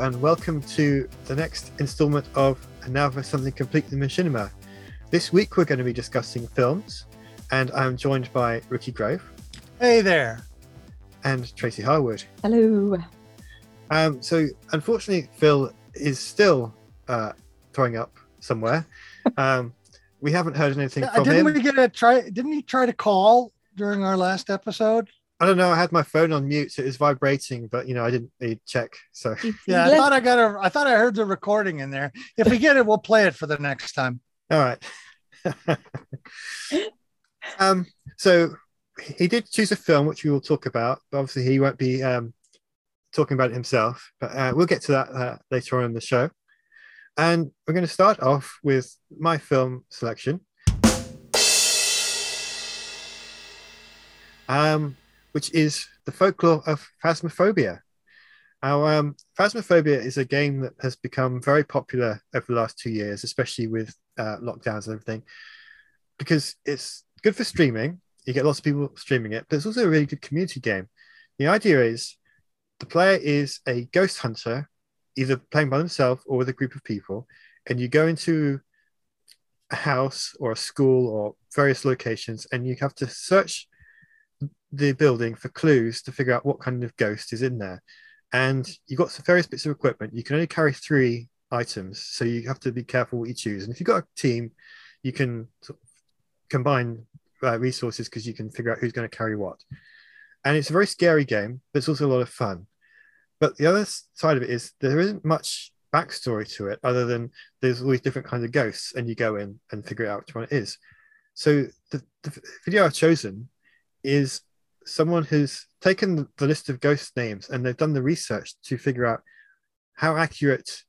Hello, and welcome to the next installment of Another Something Completely Machinima. This week we're going to be discussing films, and I'm joined by Ricky Grove Hey there. and Tracy Harwood. Hello. Um, so, unfortunately, Phil is still uh, throwing up somewhere. Um, we haven't heard anything Uh, from didn't him. we get a try? Didn't he try to call during our last episode? I don't know. I had my phone on mute, so it was vibrating, but you know, I didn't really check. So, He- he Yeah, I thought I got a. I thought I heard the recording in there. If we get it, we'll play it for the next time. all right. um, so he did choose a film, which we will talk about. But obviously, he won't be um, talking about it himself. But uh, we'll get to that uh, later on in the show. And we're going to start off with my film selection, um, which is the folklore of Phasmophobia. Now, um, Phasmophobia is a game that has become very popular over the last two years, especially with uh, lockdowns and everything, because it's good for streaming. You get lots of people streaming it, but it's also a really good community game. The idea is the player is a ghost hunter, either playing by themselves or with a group of people, and you go into a house or a school or various locations, and you have to search the building for clues to figure out what kind of ghost is in there. And you've got some various bits of equipment. You can only carry three items, so you have to be careful what you choose. And if you've got a team, you can sort of combine uh, resources because you can figure out who's going to carry what. And it's a very scary game, but it's also a lot of fun. But the other side of it is there isn't much backstory to it other than there's all these different kinds of ghosts, and you go in and figure out which one it is. So the, the video I've chosen is someone who's taken the- list of ghost names and they've done the research to figure out how accurate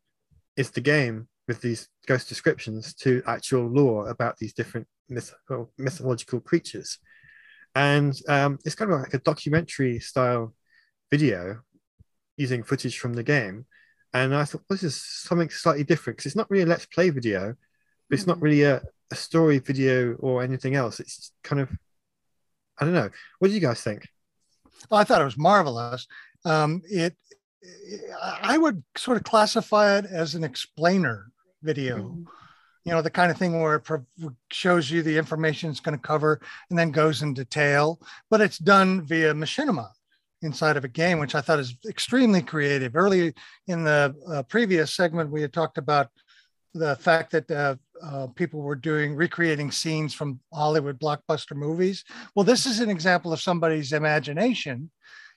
is the game with these ghost descriptions to actual lore about these different myth- mythological creatures. And um, it's kind of like a documentary style video using footage from the game. And I thought this is something slightly different because it's not really a let's play video, but it's not really a, a story video or anything else. It's kind of, I don't know. What do you guys think? Well, I thought it was marvelous. Um, it. I would sort of classify it as an explainer video. Mm-hmm. you know the kind of thing where it pro- shows you the information it's going to cover and then goes in detail but it's done via machinima inside of a game which i thought is extremely creative early in the uh, previous segment we had talked about the fact that uh, uh, people were doing recreating scenes from hollywood blockbuster movies well this is an example of somebody's imagination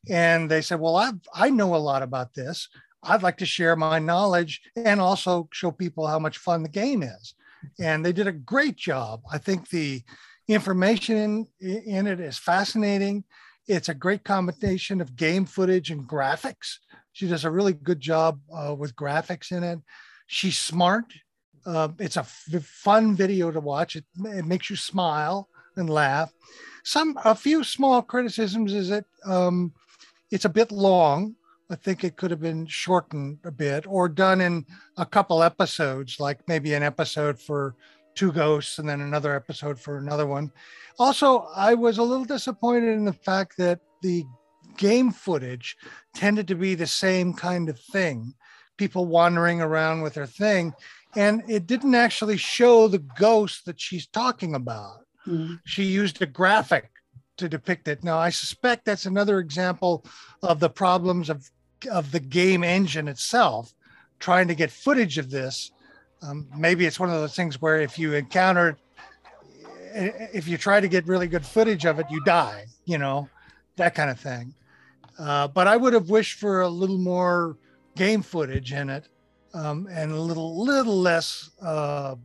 and they said well i i know a lot about this I'd like to share my knowledge and also show people how much fun the game is. And they did a great job. I think the information in, in it is fascinating. It's a great combination of game footage and graphics. She does a really good job uh, with graphics in it. She's smart. Uh, it's a f- fun video to watch. It, it makes you smile and laugh. Some a few small criticisms is that um, it's a bit long. I think it could have been shortened a bit or done in a couple episodes, like maybe an episode for two ghosts and then another episode for another one. Also, I was a little disappointed in the fact that the game footage tended to be the same kind of thing people wandering around with their thing. And it didn't actually show the ghost that she's talking about Mm. she used a graphic to depict it. Now, I suspect that's another example of the problems of, of the game engine itself, trying to get footage of this. Um, maybe it's one of those things where if you encounter, if you try to get really good footage of it, you die, you know, that kind of thing. Uh, but I would have wished for a little more game footage in it um, and a little, little less uh,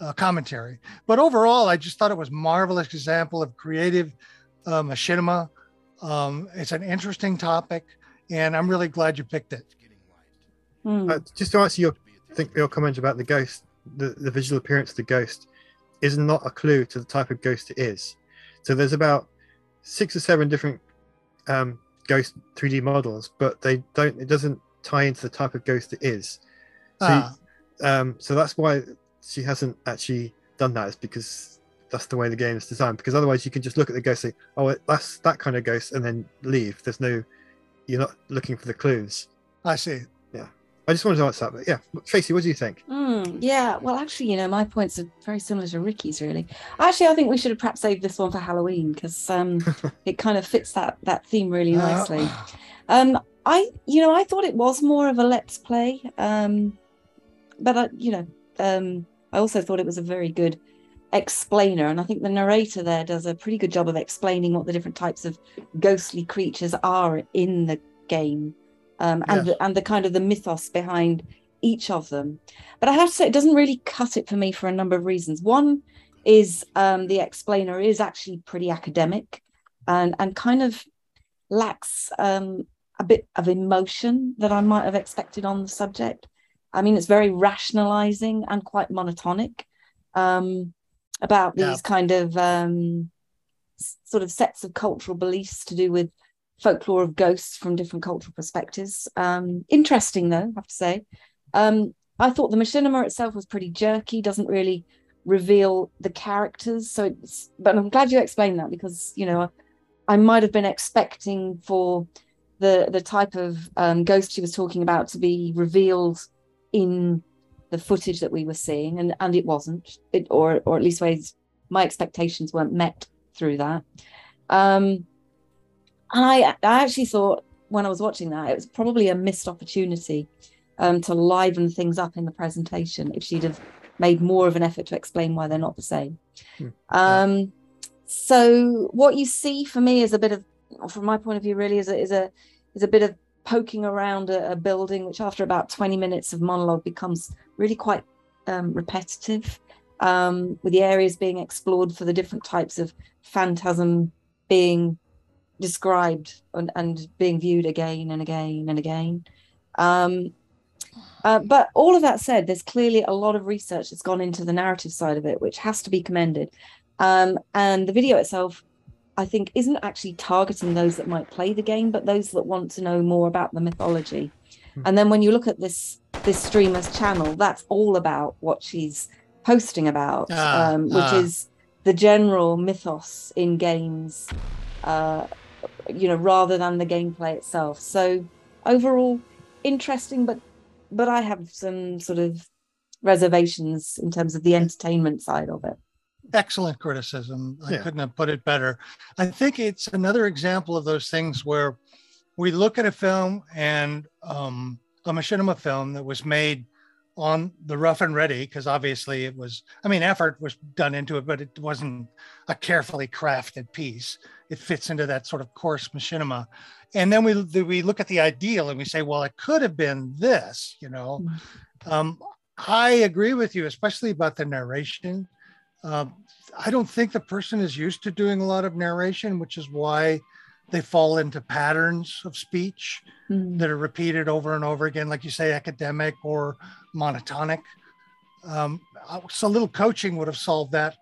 uh, commentary. But overall, I just thought it was marvelous example of creative uh, machinima. Um, it's an interesting topic, and I'm really glad you picked it. Mm. Uh, just to answer your think your comment about the ghost, the, the visual appearance of the ghost is not a clue to the type of ghost it is. So there's about six or seven different um, ghost 3D models, but they don't. It doesn't tie into the type of ghost it is. So, Ah, um, so that's why she hasn't actually done that. Is because that's the way the game is designed. Because otherwise, you can just look at the ghost, and say, "Oh, that's that kind of ghost," and then leave. There's no, you're not looking for the clues. I see. Yeah. I just wanted to answer that. But yeah, Tracy, what do you think? Mm, yeah, well, actually, you know, my points are very similar to Ricky's. Really, actually, I think we should have perhaps saved this one for Halloween because um, it kind of fits that that theme really nicely. Um, I, you know, I thought it was more of a let's play, um, but I, you know, um, I also thought it was a very good explainer, and I think the narrator there does a pretty good job of explaining what the different types of ghostly creatures are in the game um, and yes. the, and the kind of the mythos behind each of them. But I have to say, it doesn't really cut it for me for a number of reasons. One is um, the explainer is actually pretty academic and and kind of lacks um, a bit of emotion that I might have expected on the subject. I mean, it's very rationalizing and quite monotonic um, about these yeah. kind of um, sort of sets of cultural beliefs to do with folklore of ghosts from different cultural perspectives. Um, interesting, though, I have to say. Um, I thought the machinima itself was pretty jerky, doesn't really reveal the characters. So it's, but I'm glad you explained that because, you know, I, I might have been expecting for the the type of um, ghost she was talking about to be revealed in the footage that we were seeing, and and it wasn't, it, or or at least ways my expectations weren't met through that. Um, and I, I actually thought when I was watching that, it was probably a missed opportunity um, to liven things up in the presentation if she'd have made more of an effort to explain why they're not the same. Hmm. Um, so what you see for me is a bit of, from my point of view, really is a, is a, is a bit of poking around a, a building, which after about 20 minutes of monologue becomes really quite um, repetitive. Um, with the areas being explored for the different types of phantasm being described and, and being viewed again and again and again. Um, uh, but all of that said, there's clearly a lot of research that's gone into the narrative side of it, which has to be commended. Um, and the video itself, I think, isn't actually targeting those that might play the game, but those that want to know more about the mythology. Hmm. And then when you look at this this streamer's channel, that's all about what she's posting about, uh, um, which uh. is the general mythos in games uh, you know, rather than the gameplay itself. So overall, interesting, but but I have some sort of reservations in terms of the entertainment side of it. Excellent criticism. I yeah. couldn't have put it better. I think it's another example of those things where we look at a film and um, a machinima film that was made on the rough and ready because obviously it was i mean effort was done into it but it wasn't a carefully crafted piece it fits into that sort of coarse machinima and then we we look at the ideal and we say well it could have been this you know mm-hmm. um, i agree with you especially about the narration um, i don't think the person is used to doing a lot of narration which is why they fall into patterns of speech mm. that are repeated over and over again, like you say, academic or monotonic. Um, so a little coaching would have solved that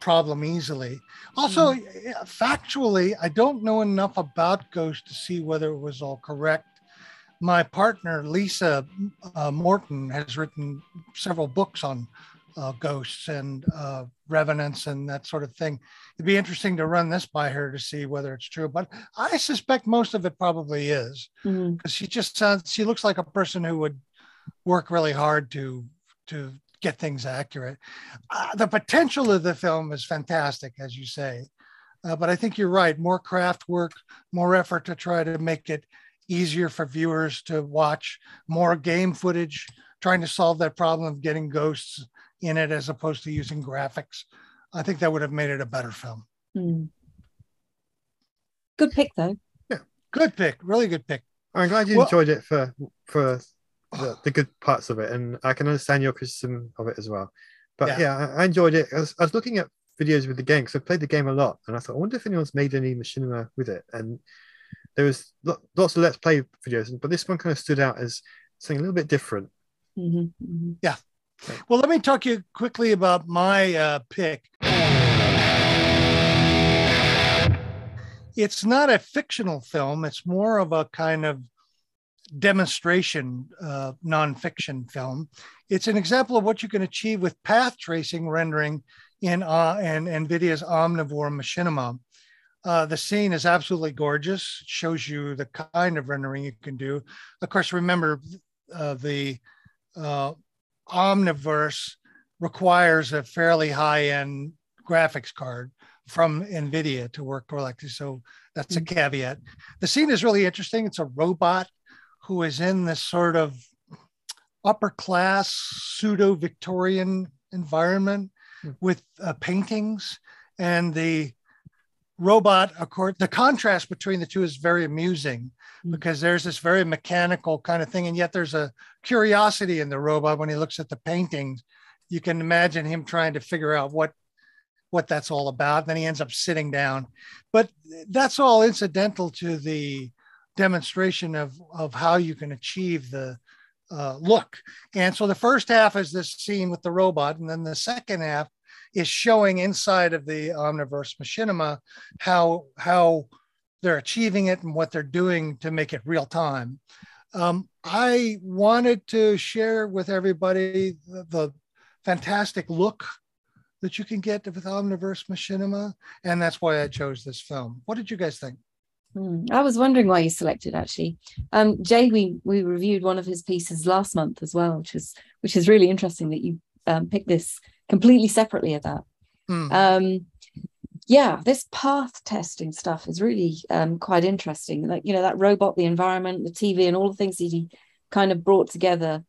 problem easily. Also, mm. factually, I don't know enough about Ghost to see whether it was all correct. My partner, Lisa uh, Morton, has written several books on uh, ghosts and uh, revenants and that sort of thing. It'd be interesting to run this by her to see whether it's true, but I suspect most of it probably is because mm-hmm. she just sounds, she looks like a person who would work really hard to to get things accurate. Uh, the potential of the film is fantastic, as you say, uh, but I think you're right. More craft work, more effort to try to make it easier for viewers to watch, more game footage, trying to solve that problem of getting ghosts in it as opposed to using graphics. I think that would have made it a better film. Mm. Good pick, though. Yeah, good pick. Really good pick. I'm glad you well, enjoyed it for for the, the, good parts of it, and I can understand your criticism of it as well. But yeah, yeah I, I, enjoyed it. I was, I was, looking at videos with the game because I played the game a lot, and I thought, I wonder if anyone's made any machinima with it. And there was lots of let's play videos, but this one kind of stood out as something a little bit different. Mm-hmm, mm-hmm. Yeah, well, let me talk to you quickly about my uh, pick. It's not a fictional film, it's more of a kind of demonstration uh, nonfiction film. It's an example of what you can achieve with path tracing rendering in, uh, in NVIDIA's Omniverse Machinima. Uh, the scene is absolutely gorgeous, shows you the kind of rendering you can do. Of course, remember, uh, the uh, Omniverse requires a fairly high-end graphics card from NVIDIA to work correctly. So that's a caveat. The scene is really interesting. It's a robot who is in this sort of upper class pseudo Victorian environment mm. with uh, paintings and the robot course the contrast between the two is very amusing mm. because there's this very mechanical kind of thing and yet there's a curiosity in the robot when he looks at the paintings. You can imagine him trying to figure out what what that's all about then he ends up sitting down. But that's all incidental to the demonstration of of how you can achieve the uh, look. And so the first half is this scene with the robot and then the second half is showing inside of the Omniverse Machinima how how they're achieving it and what they're doing to make it real time. Um, I wanted to share with everybody the, the, fantastic look that you can get with Omniverse Machinima, and that's why I chose this film. What did you guys think? Hmm, I was wondering why you selected actually. Um, Jay, we we reviewed one of his pieces last month as well, which is which is really interesting that you um, picked this completely separately of that. Mm. Um, yeah, this path tracing stuff is really um, quite interesting. Like, you know, that robot, the environment, the TV, and all the things that he kind of brought together.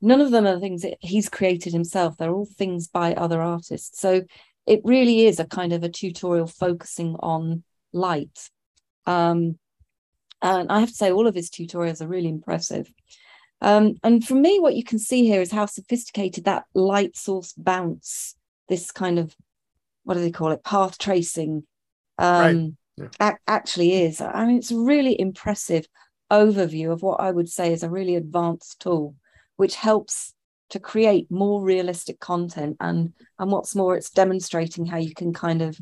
None of them are things that he's created himself. They're all things by other artists. So it really is a kind of a tutorial focusing on light. Um, and I have to say, all of his tutorials are really impressive. Um, and for me, what you can see here is how sophisticated that light source bounce, this kind of, what do they call it, path tracing, um, right. yeah. a- actually is. I mean, it's a really impressive overview of what I would say is a really advanced tool, which helps to create more realistic content. And, and what's more, it's demonstrating how you can kind of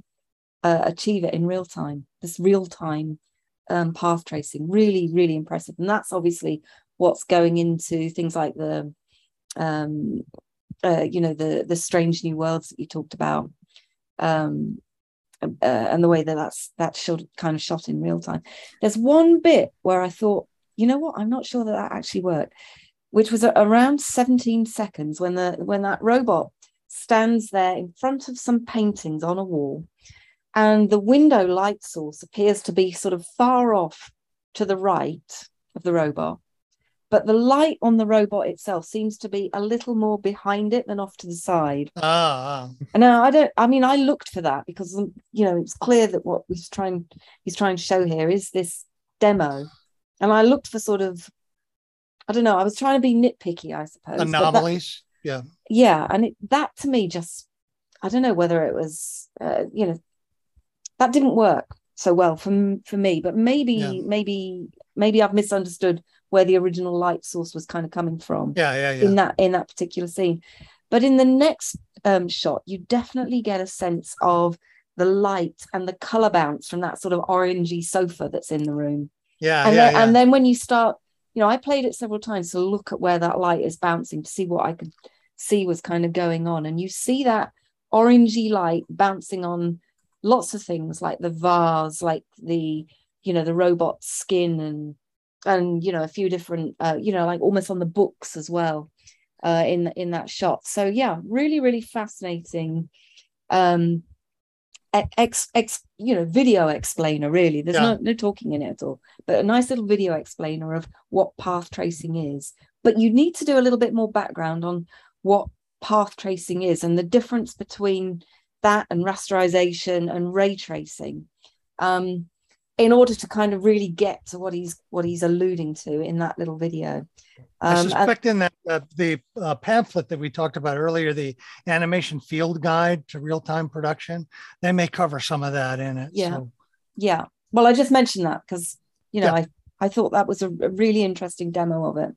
uh, achieve it in real time, this real time um, path tracing. Really, really impressive. And that's obviously what's going into things like the um, uh, you know the the strange new worlds that you talked about um, uh, and the way that that's that's shot, kind of shot in real time. There's one bit where i thought you know what? I'm not sure that that actually worked which was around 17 seconds when the when that robot stands there in front of some paintings on a wall and the window light source appears to be sort of far off to the right of the robot but the light on the robot itself seems to be a little more behind it than off to the side. Ah. And now I don't. I mean, I looked for that because um, you know it's clear that what he's trying he's trying to show here is this demo, and I looked for sort of, I don't know. I was trying to be nitpicky, I suppose. Anomalies. That, yeah. Yeah, and it, that to me just, I don't know whether it was, uh, you know, that didn't work so well for for me. But maybe yeah. maybe maybe I've misunderstood where the original light source was kind of coming from. Yeah, yeah, yeah. In that in that particular scene, but in the next um, shot, you definitely get a sense of the light and the color bounce from that sort of orangey sofa that's in the room. Yeah, and yeah, then, yeah. and then when you start, you know, I played it several times to look at where that light is bouncing to see what I could see was kind of going on, and you see that orangey light bouncing on lots of things like the vase, like the you know the robot skin and and you know a few different uh, you know like almost on the books as well uh, in in that shot. So yeah really really fascinating um ex, ex you know video explainer really. There's yeah. no no talking in it at all but a nice little video explainer of what path tracing is. But you need to do a little bit more background on what path tracing is and the difference between that and rasterization and ray tracing. Um in order to kind of really get to what he's what he's alluding to in that little video. Um, I suspect in that uh, the uh, pamphlet that we talked about earlier, the animation field guide to real time production, they may cover some of that in it. Yeah, so. yeah. Well, I just mentioned that because you know yeah. I I thought that was a, really interesting demo of it.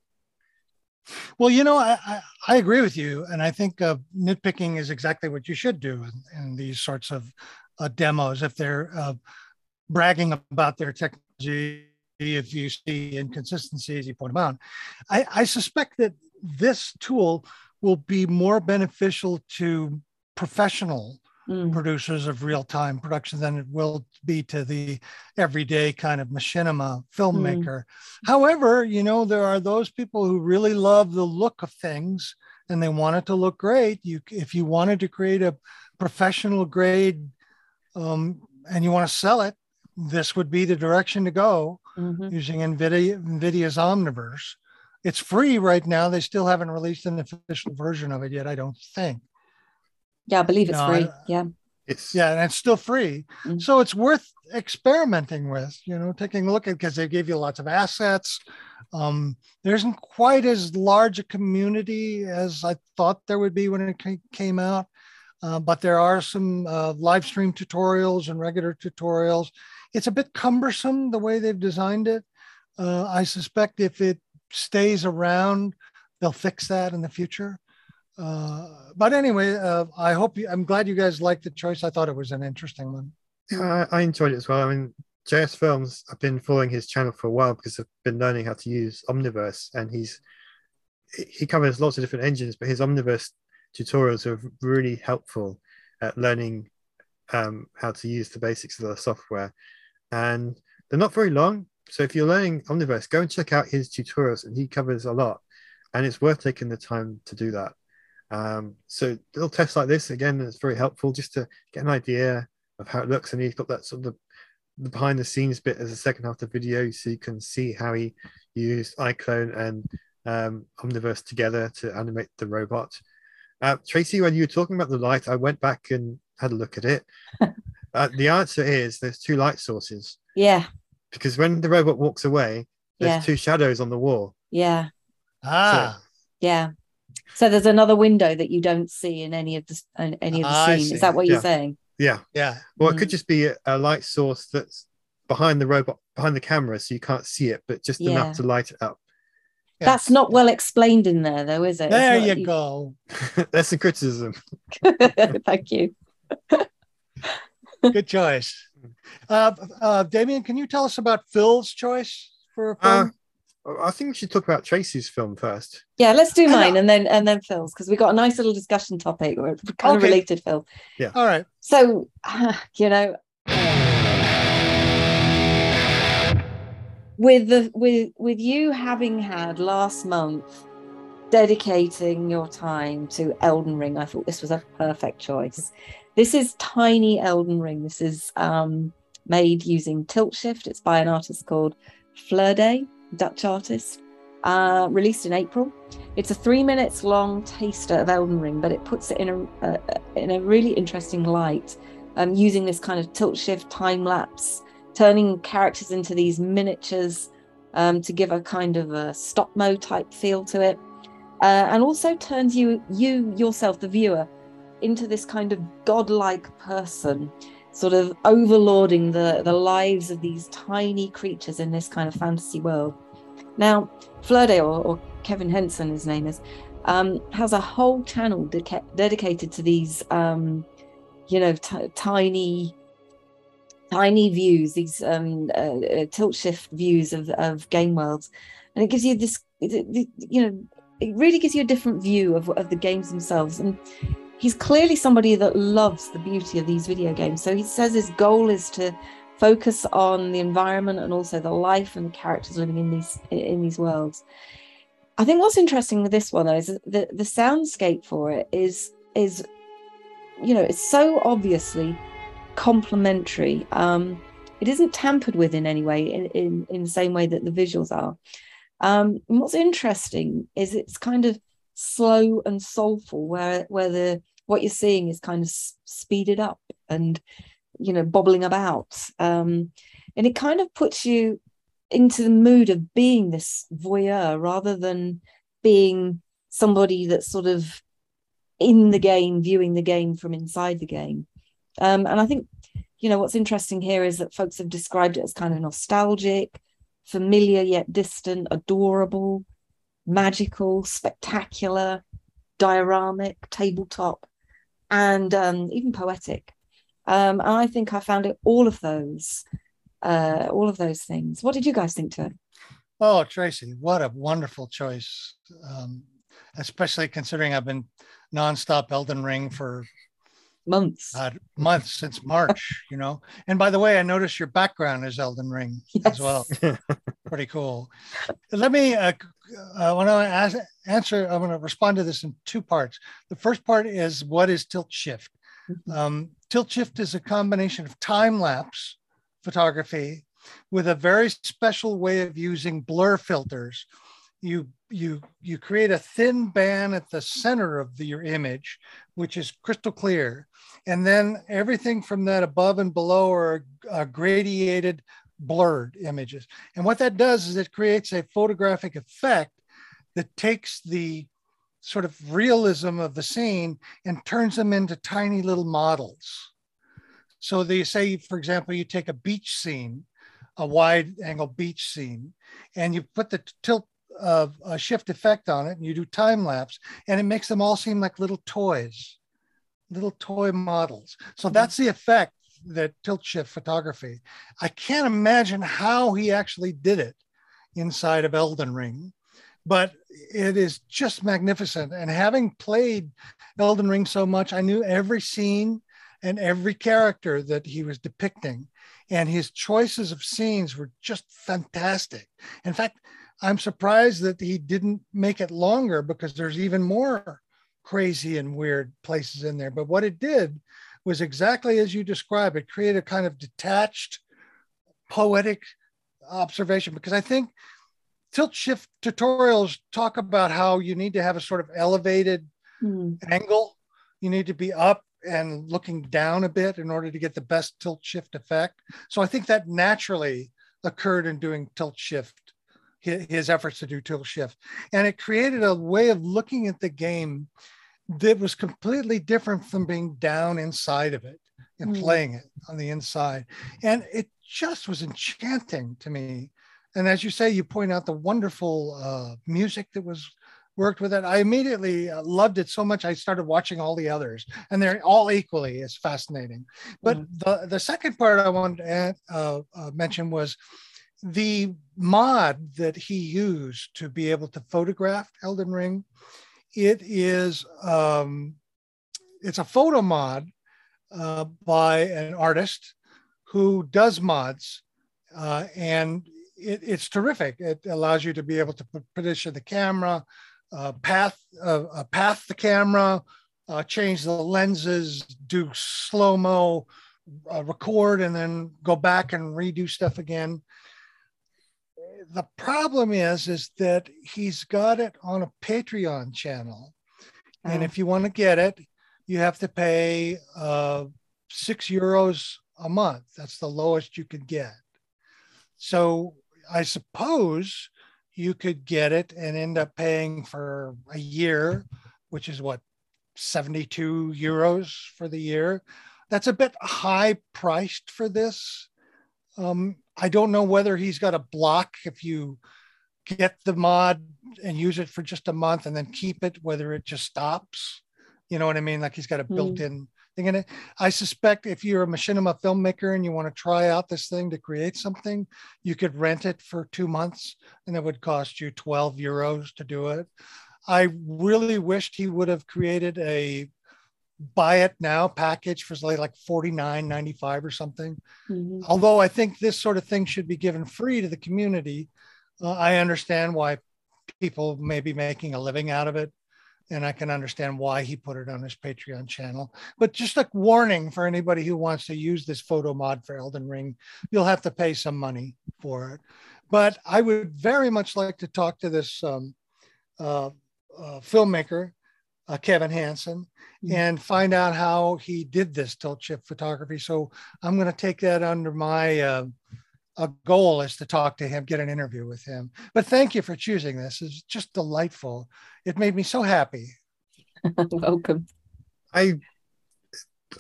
Well, you know, I, I, I agree with you, and I think uh, nitpicking is exactly what you should do in, in these sorts of uh, demos if they're uh, bragging about their technology if you see inconsistencies, you point them out. I, I suspect that this tool will be more beneficial to professional Mm. producers of real-time production than it will be to the everyday kind of machinima filmmaker. However, you know, there are those people who really love the look of things and they want it to look great. You if you wanted to create a professional grade um, and you want to sell it, this would be the direction to go Mhm. using NVIDIA, NVIDIA's Omniverse. It's free right now. They still haven't released an official version of it yet, I don't think. Yeah, I believe it's No, free. I- yeah. It's Yeah, and it's still free. Mm. So it's worth experimenting with, you know, taking a look at because they give you lots of assets. Um, there isn't quite as large a community as I thought there would be when it came out. Uh, but there are some uh, live stream tutorials and regular tutorials. It's a bit cumbersome the way they've designed it. Uh, I suspect if it stays around, they'll fix that in the future. Uh, but anyway, uh, I hope you, I'm glad you guys liked the choice. I thought it was an interesting one. I, I enjoyed it as well. I mean, JS Films, I've been following his channel for a while because I've been learning how to use Omniverse, and he's he covers lots of different engines, but his Omniverse tutorials are really helpful at learning um, how to use the basics of the software. And they're not very long. So if you're learning Omniverse, go and check out his tutorials, and he covers a lot. And it's worth taking the time to do that. Um, so little tests like this again is very helpful just to get an idea of how it looks. And he's got that sort of the behind the scenes bit as a second half of the video, so you can see how he used iClone and um, Omniverse together to animate the robot. Uh, Tracy, when you were talking about the light, I went back and had a look at it. uh, the answer is there's two light sources Yeah. because when the robot walks away, there's Yeah. two shadows on the wall. Yeah. Ah, Yeah. So there's another window that you don't see in any of the in any of the I scene. Is that what you're saying? Yeah. yeah. Well, it Mm. could just be a, a light source that's behind the robot, behind the camera, so you can't see it, but just Yeah. enough to light it up. yeah. That's not well explained in there, though, is it? There not- you go. That's a criticism. Thank you. Good choice. Uh, uh, Damien, can you tell us about Phil's choice for a Uh, film? I think we should talk about Tracy's film first. Yeah, let's do mine and then and then Phil's because we got a nice little discussion topic or kind of related, Phil. Yeah. All right. So, you know, with the with with you having had last month dedicating your time to Elden Ring, I thought this was a perfect choice. This is tiny Elden Ring. This is um, made using Tilt Shift. It's by an artist called Flurdeh, Dutch artist. Uh, released in April. It's a three minutes long taster of Elden Ring, but it puts it in a, a in a really interesting light um, using this kind of tilt shift time lapse, turning characters into these miniatures um, to give a kind of a stop mo type feel to it, uh, and also turns you you yourself, the viewer, into this kind of godlike person, sort of overlording the the lives of these tiny creatures in this kind of fantasy world. Now, Flurdeh or, or Kevin Henson, his name is, um, has a whole channel deca- dedicated to these. Um, you know t- tiny tiny views these um uh, uh, tilt shift views of of game worlds and it gives you this you know it really gives you a different view of, of the games themselves and he's clearly somebody that loves the beauty of these video games. So he says his goal is to focus on the environment and also the life and the characters living in these in these worlds. I think what's interesting with this one though is the the soundscape for it is is you know it's so obviously complementary. Um it isn't tampered with in any way in in, in the same way that the visuals are. Um what's interesting is it's kind of slow and soulful where where the what you're seeing is kind of speeded up and you know bobbling about um and it kind of puts you into the mood of being this voyeur rather than being somebody that's sort of in the game, viewing the game from inside the game. Um, and I think, you know, what's interesting here is that folks have described it as kind of nostalgic, familiar yet distant, adorable, magical, spectacular, dioramic, tabletop, and um, even poetic. Um, and I think I found it all of those, uh, all of those things. What did you guys think to it? Oh, Tracy, what a wonderful choice. Um, especially considering I've been nonstop Elden Ring for months. uh, months since March, you know. And by the way, I noticed your background is Elden Ring as well. Pretty cool. Let me, uh, I want to ask, answer, I'm going to respond to this in two parts. The first part is what is tilt shift? Mhm. Um, tilt shift is a combination of time lapse photography with a very special way of using blur filters. You you you create a thin band at the center of the, your image, which is crystal clear, and then everything from that above and below are uh, gradiated, blurred images. And what that does is it creates a photographic effect that takes the sort of realism of the scene and turns them into tiny little models. So they say, for example, you take a beach scene, a wide angle beach scene, and you put the tilt of a shift effect on it, and you do time lapse, and it makes them all seem like little toys, little toy models. So mm-hmm. that's the effect that tilt shift photography. I can't imagine how he actually did it inside of Elden Ring, but it is just magnificent. And having played Elden Ring so much, I knew every scene and every character that he was depicting. And his choices of scenes were just fantastic. In fact, I'm surprised that he didn't make it longer because there's even more crazy and weird places in there. But what it did was exactly as you describe it, create a kind of detached, poetic observation. Because I think tilt shift tutorials talk about how you need to have a sort of elevated Mm. angle. You need to be up and looking down a bit in order to get the best tilt shift effect. So I think that naturally occurred in doing tilt shift, his efforts to do tilt shift. And it created a way of looking at the game that was completely different from being down inside of it and Mm. playing it on the inside. And it just was enchanting to me. And as you say, you point out the wonderful uh, music that was worked with it. I immediately uh, loved it so much. I started watching all the others, and they're all equally as fascinating. But the the second part I wanted to add, uh, uh, mention was the mod that he used to be able to photograph Elden Ring. It is um, it's a photo mod uh, by an artist who does mods, uh, and it, it's terrific. It allows you to be able to position the camera, uh, path uh, uh, path the camera, uh, change the lenses, do slow mo, record, and then go back and redo stuff again. The problem is, is that he's got it on a Patreon channel, and Oh. if you want to get it, you have to pay uh, six euros a month. That's the lowest you could get. So I suppose you could get it and end up paying for a year, which is what 72 euros for the year. That's a bit high priced for this. Um, I don't know whether he's got a block if you get the mod and use it for just a month and then keep it, whether it just stops. You know what I mean? Like he's got a Hmm. built-in thing in it. I suspect if you're a machinima filmmaker and you want to try out this thing to create something, you could rent it for two months and it would cost you 12 euros to do it. I really wished he would have created a buy it now package for like like 49.95 or something. Mhm. Although I think this sort of thing should be given free to the community. Uh, I understand why people may be making a living out of it. And I can understand why he put it on his Patreon channel. But just a warning for anybody who wants to use this photo mod for Elden Ring, you'll have to pay some money for it. But I would very much like to talk to this um, uh, uh, filmmaker, uh, Kevin Hansen, Mhm. and find out how he did this tilt shift photography. So I'm going to take that under my uh, a goal is to talk to him, get an interview with him. But thank you for choosing this. It's just delightful. It made me so happy. Welcome. I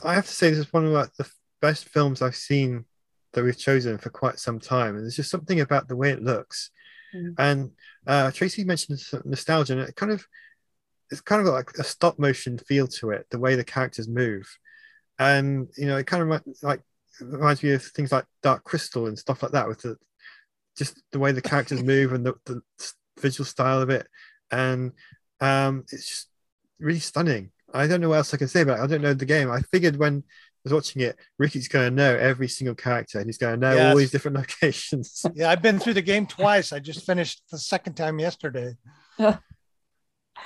I have to say this is one of like, the best films I've seen that we've chosen for quite some time, and there's just something about the way it looks. Mm. And uh, Tracy mentioned nostalgia, and it kind of it's kind of got like a stop motion feel to it, the way the characters move, and you know it kind of like reminds me of things like Dark Crystal and stuff like that, with the just the way the characters move and the, the visual style of it, and um, it's just really stunning. I don't know what else I can say about it. I don't know the game. I figured when I was watching it, Ricky's going to know every single character and he's going to know Yes. all these different locations. Yeah, I've been through the game twice. I just finished the second time yesterday.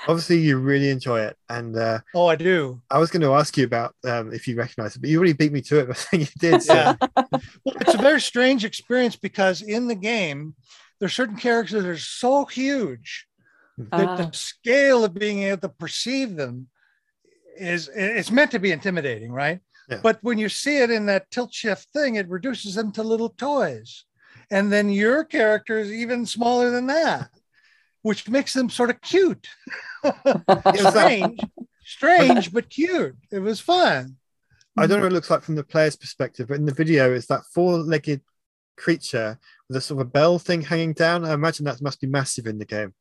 Obviously, you really enjoy it. And uh, Oh, I do. I was going to ask you about um, if you recognize it, but you already beat me to it. But I think you did. So. Yeah. well, it's a very strange experience because in the game, there's certain characters that are so huge that Ah. the scale of being able to perceive them is it's meant to be intimidating, right? Yeah. But when you see it in that tilt shift thing, it reduces them to little toys. And then your character is even smaller than that, which makes them sort of cute. strange, strange, but cute. It was fun. I don't know what it looks like from the player's perspective, but in the video, it's that four-legged creature with a sort of a bell thing hanging down. I imagine that must be massive in the game,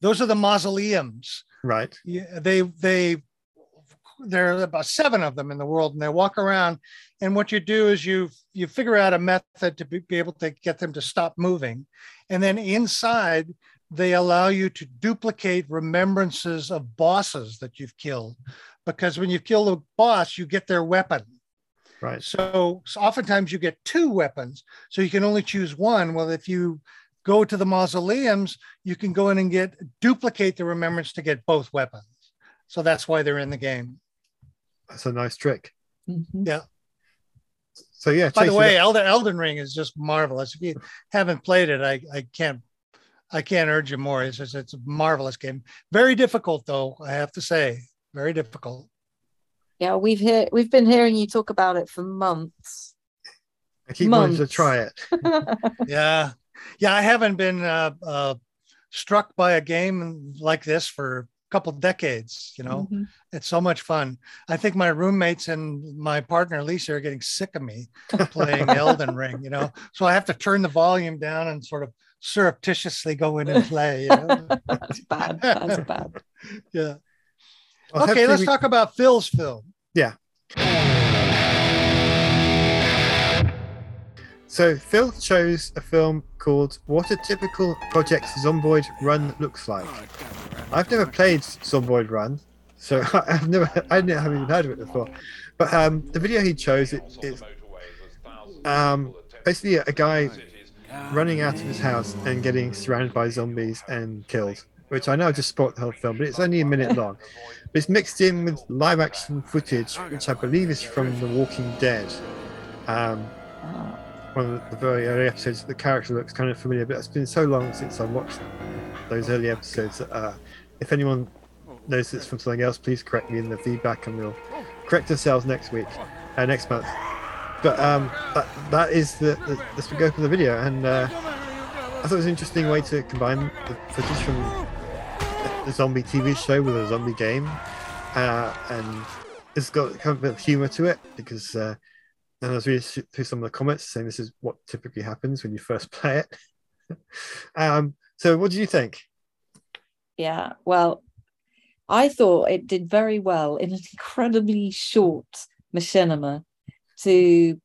Those are the mausoleums. right? Yeah, they they there are about seven of them in the world, and they walk around. And what you do is you you figure out a method to be, be able to get them to stop moving, and then inside they allow you to duplicate remembrances of bosses that you've killed, because when you kill the boss, you get their weapon. Right. So, so oftentimes you get two weapons, so you can only choose one. Well, if you go to the mausoleums, you can go in and get duplicate the remembrance to get both weapons. So that's why they're in the game. That's a nice trick. Mhm. So yeah. By the way, Elden, Elden Ring is just marvelous. If you haven't played it, I, I can't I can't urge you more. It's just, it's a marvelous game. Very difficult though, I have to say. Very difficult. Yeah, we've hear we've been hearing you talk about it for months. I keep wanting to try it. Yeah. Yeah, I haven't been uh, uh, struck by a game like this for a couple decades, you know. Mhm. It's so much fun. I think my roommates and my partner Lisa are getting sick of me playing Elden Ring, you know. So I have to turn the volume down and sort of surreptitiously go in and play. You know? That's bad. That's bad. yeah. Well, Okay, let's we- talk about Phil's film. So Phil chose a film called "What a Typical Project Zomboid Run Looks Like." I've never played Zomboid Run, so I've never, I haven't even heard of it before. But um, the video he chose it is um, basically a guy running out of his house and getting surrounded by zombies and killed. Which I know I just spoiled the whole film, but it's only a minute long. But it's mixed in with live action footage, which I believe is from The Walking Dead. Um, Ah. One of the very early episodes, the character looks kind of familiar, but it's been so long since I watched those early episodes. that, Uh, if anyone knows it's from something else, please correct me in the feedback, and we'll correct ourselves next week, uh, next month. But um, that, that is the, the let's go for the video, and uh, I thought it was an interesting way to combine the footage from the, the zombie TV show with a zombie game, uh, and it's got kind of a bit of humor to it because. And I was reading through some of the comments saying this is what typically happens when you first play it. um, so, what do you think? Yeah. Well, I thought it did very well in an incredibly short machinima to,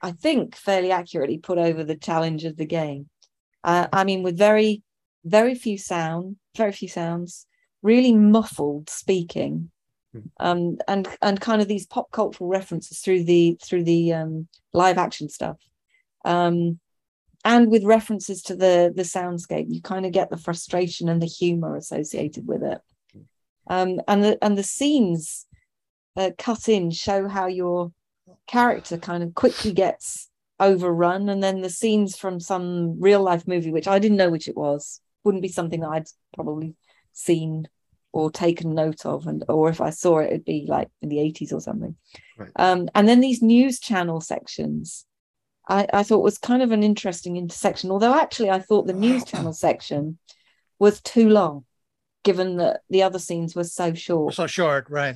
I think, fairly accurately put over the challenge of the game. Uh, I mean, with very, very few sound, very few sounds, really muffled speaking. Um, and and kind of these pop cultural references through the through the um, live action stuff. Um, and with references to the the soundscape you kind of get the frustration and the humor associated with it um and the and the scenes uh, cut in show how your character kind of quickly gets overrun and then the scenes from some real life movie which i didn't know which it was wouldn't be something that i'd probably seen or taken note of and or if i saw it it'd be like in the 80s or something Right. um and then these news channel sections I, I thought was kind of an interesting intersection. Although actually, I thought the news channel section was too long, given that the other scenes were so short. So short, right?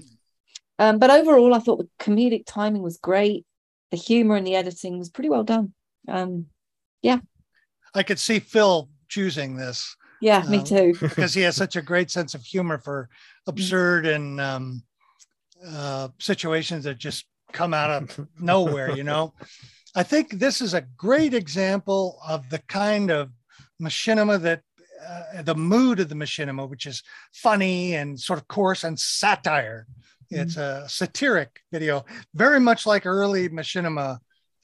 Um, but overall, I thought the comedic timing was great. The humor and the editing was pretty well done. Um, yeah I could see Phil choosing this yeah, me Um, too. because he has such a great sense of humor for absurd and um, uh, situations that just come out of nowhere, you know. I think this is a great example of the kind of machinima that uh, the mood of the machinima, which is funny and sort of coarse and satire. It's a satiric video, very much like early machinima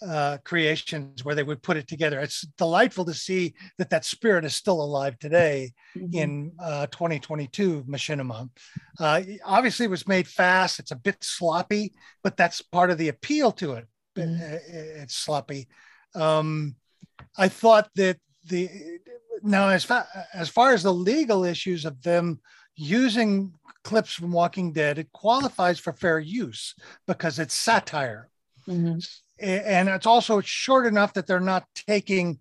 uh, creations where they would put it together. It's delightful to see that that spirit is still alive today Mhm. in uh, 2022 machinima. Uh, obviously, it was made fast. It's a bit sloppy, but that's part of the appeal to it. Mhm. Uh, It's sloppy. Um, I thought that the now as far as far as the legal issues of them using clips from Walking Dead, it qualifies for fair use because it's satire Mhm. And it's also short enough that they're not taking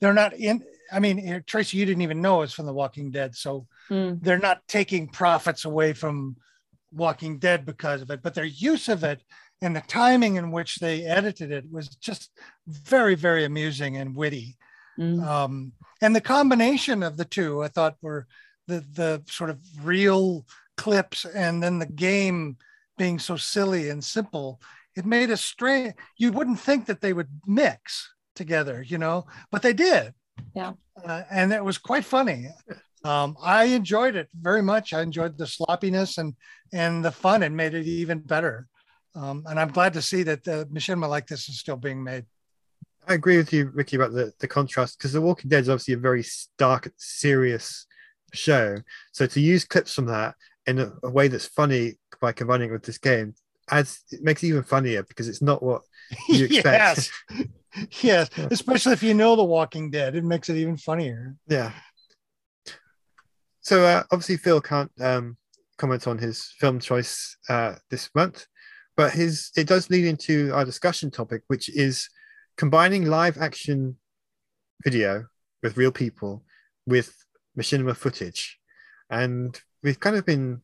they're not in i mean tracy you didn't even know it's from the walking dead so Mm. they're not taking profits away from walking dead because of it but their use of it and the timing in which they edited it was just very very amusing and witty Mm. um, and the combination of the two i thought were the the sort of real clips and then the game being so silly and simple it made a strange you wouldn't think that they would mix together you know but they did. Yeah. uh, and it was quite funny. Um, i enjoyed it very much. I enjoyed the sloppiness and and the fun and made it even better. Um, and i'm glad to see that the machinima like this is still being made. I agree with you, Ricky, about the, the contrast because The Walking Dead is obviously a very dark, serious show. So to use clips from that in a, a way that's funny by combining it with this game adds it makes it even funnier because it's not what you expect. yes. Yes. Especially if you know the walking dead it makes it even funnier. Yeah. So uh, obviously Phil can't um, comment on his film choice uh, this month, but his it does lead into our discussion topic, which is combining live action video with real people with machinima footage, and we've kind of been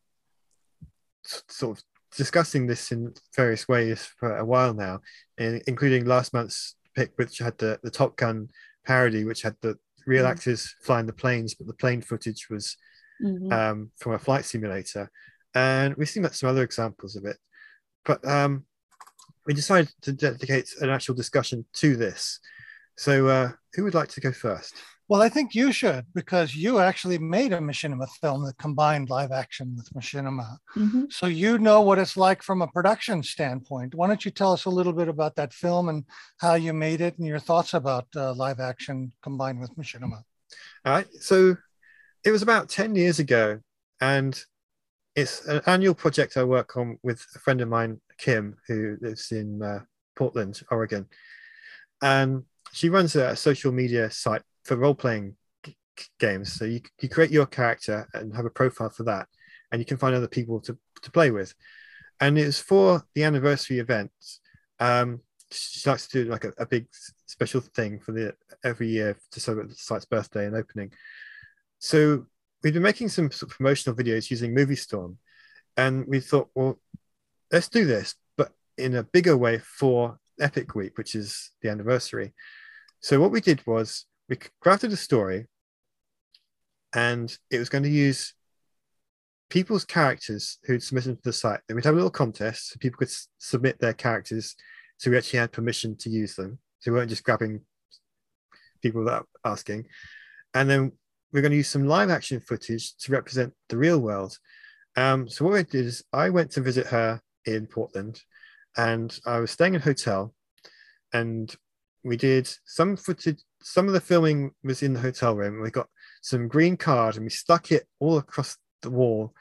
sort of discussing this in various ways for a while now, in- including last month's pick, which had the, the Top Gun parody, which had the real Mm. actors flying the planes, but the plane footage was Mhm. um, from a flight simulator. And we've seen that some other examples of it. But um, we decided to dedicate an actual discussion to this. So, uh, who would like to go first? Well i think you should because you actually made a machinima film that combined live action with machinima Mhm. so you know what it's like from a production standpoint why don't you tell us a little bit about that film and how you made it and your thoughts about uh, live action combined with machinima All right. So, it was about 10 years ago, and it's an annual project I work on with a friend of mine, Kim, who lives in uh, Portland, Oregon. And she runs a social media site for role playing games. So, you, you create your character and have a profile for that, and you can find other people to, to play with. And it's for the anniversary event. Um, she likes to do like a, a big special thing for the every year to celebrate the site's birthday and opening. So we've been making some sort of promotional videos using Movie Storm, and we thought, well, let's do this, but in a bigger way for Epic Week, which is the anniversary. So what we did was we crafted a story, and it was going to use people's characters who'd submitted to the site. Then we'd have a little contest, so people could s- submit their characters, so we actually had permission to use them. So we weren't just grabbing people without asking. And then we're going to use some live action footage to represent the real world. Um, so what I did is I went to visit her in Portland, and I was staying in a hotel, and we did some footage. Some of the filming was in the hotel room. We got some green card, and we stuck it all across the wall.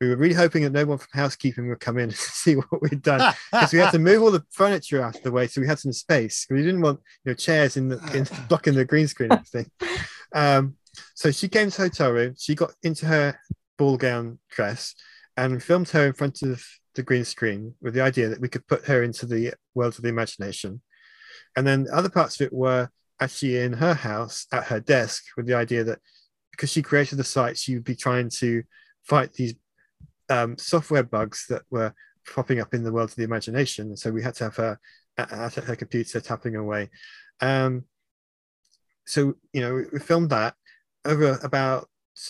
We were really hoping that no one from housekeeping would come in to see what we'd done because we had to move all the furniture out of the way, so we had some space. We didn't want you know chairs in the in, blocking the green screen and everything. Um, so she came to the hotel room. She got into her ball gown dress and filmed her in front of the green screen with the idea that we could put her into the world of the imagination. And then other parts of it were actually in her house at her desk with the idea that because she created the site, she would be trying to fight these um, software bugs that were popping up in the world of the imagination. And so we had to have her at, her computer tapping away. Um, so you know, we, filmed that over about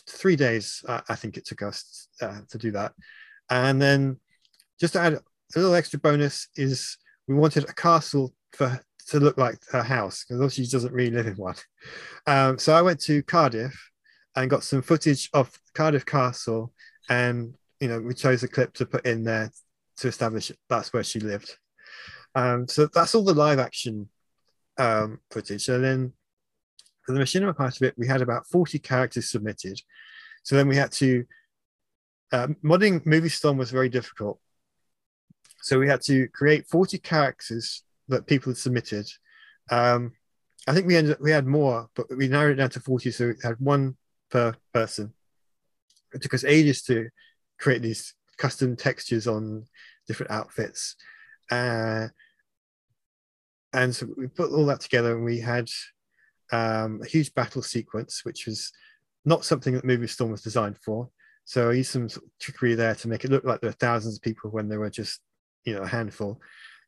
three days. I think it took us uh, to do that, and then just to add a little extra bonus is we wanted a castle for to look like her house because obviously she doesn't really live in one. Um, so I went to Cardiff and got some footage of Cardiff Castle, and you know we chose a clip to put in there to establish that's where she lived. Um, so that's all the live action um, footage, and then for the machinima part of it, we had about forty characters submitted. So then we had to uh, modding Movie Storm was very difficult. So we had to create 40 characters that people had submitted. Um, I think we ended up, we had more, but we narrowed it down to 40. So we had one per person. It took us ages to create these custom textures on different outfits. Uh, and so we put all that together and we had um, a huge battle sequence, which was not something that Movie Storm was designed for. So I used some trickery there to make it look like there were thousands of people when there were just, you know, a handful.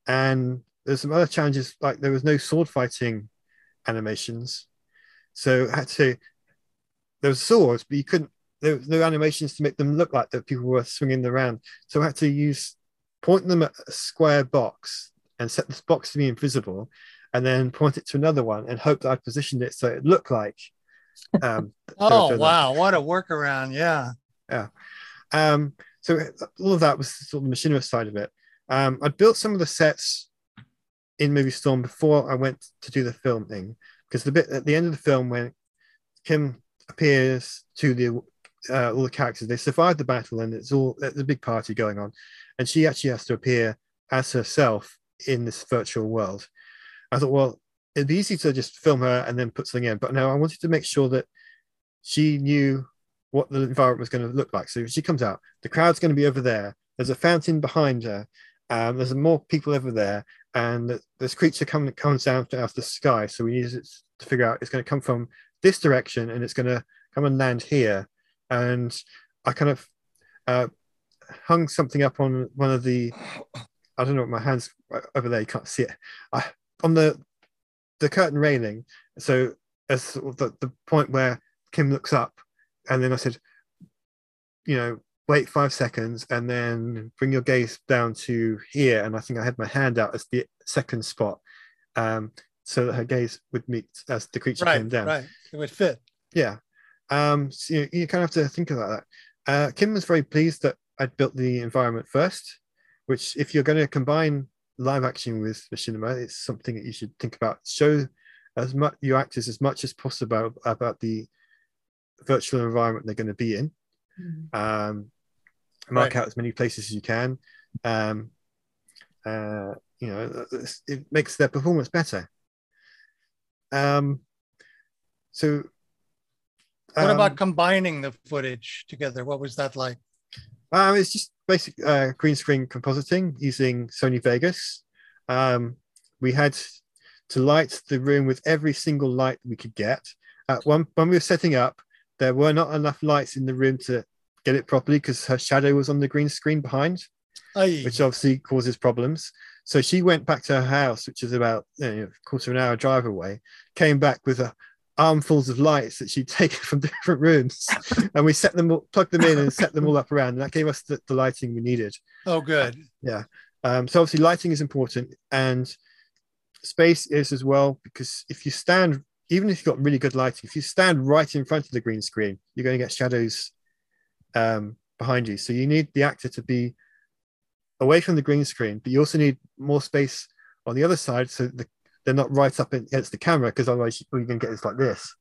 And there's some other challenges, like there was no sword fighting animations. So I had to, there was swords, but you couldn't, there was no animations to make them look like that people were swinging around. So I had to use, point them at a square box and set this box to be invisible and then point it to another one and hope that I'd positioned it so it looked like. Um, oh, wow. What a workaround. Yeah. Yeah. Um, so all of that was sort of the machinima side of it. Um, I built some of the sets in Movie Storm before I went to do the film thing because the bit at the end of the film when Kim appears to the uh, all the characters, they survive the battle and it's all a big party going on, and she actually has to appear as herself in this virtual world. I thought, well, it'd be easy to just film her and then put something in, but no, I wanted to make sure that she knew what the environment was going to look like. So she comes out, the crowd's going to be over there. There's a fountain behind her. Um, there's more people over there, and this creature coming comes down out of the sky. So we need to figure out it's going to come from this direction, and it's going to come and land here. And I kind of uh, hung something up on one of the I don't know what my hands over there. You can't see it. I, on the the curtain railing. So as the, the point where Kim looks up, and then I said, you know, wait five seconds and then bring your gaze down to here. And I think I had my hand out as the second spot, um, so that her gaze would meet as the creature right, came down. Right, it would fit. Yeah. Um, so you, you kind of have to think about that. Uh, Kim was very pleased that I'd built the environment first, which if you're going to combine live action with machinima it's something that you should think about. Show as much your actors as much as possible about the virtual environment they're going to be in. Mm. Um, mark right. out as many places as you can. Um, uh, you know, it makes their performance better. Um, so, what about um, combining the footage together? What was that like? Um, it's just basic uh, green screen compositing using Sony Vegas. Um, we had to light the room with every single light we could get. Uh, one, when we were setting up, there were not enough lights in the room to get it properly because her shadow was on the green screen behind, Aye. which obviously causes problems. So she went back to her house, which is about you know, a quarter of an hour drive away, came back with a, armfuls of lights that she'd taken from different rooms, and we set them, all, plugged them in, and set them all up around. And that gave us the, the lighting we needed. Oh, good. Yeah. Um, so obviously, lighting is important, and space is as well because if you stand even if you've got really good lighting, if you stand right in front of the green screen, you're going to get shadows um, behind you. So you need the actor to be away from the green screen, but you also need more space on the other side so the, they're not right up against the camera because otherwise you're going to get this like this.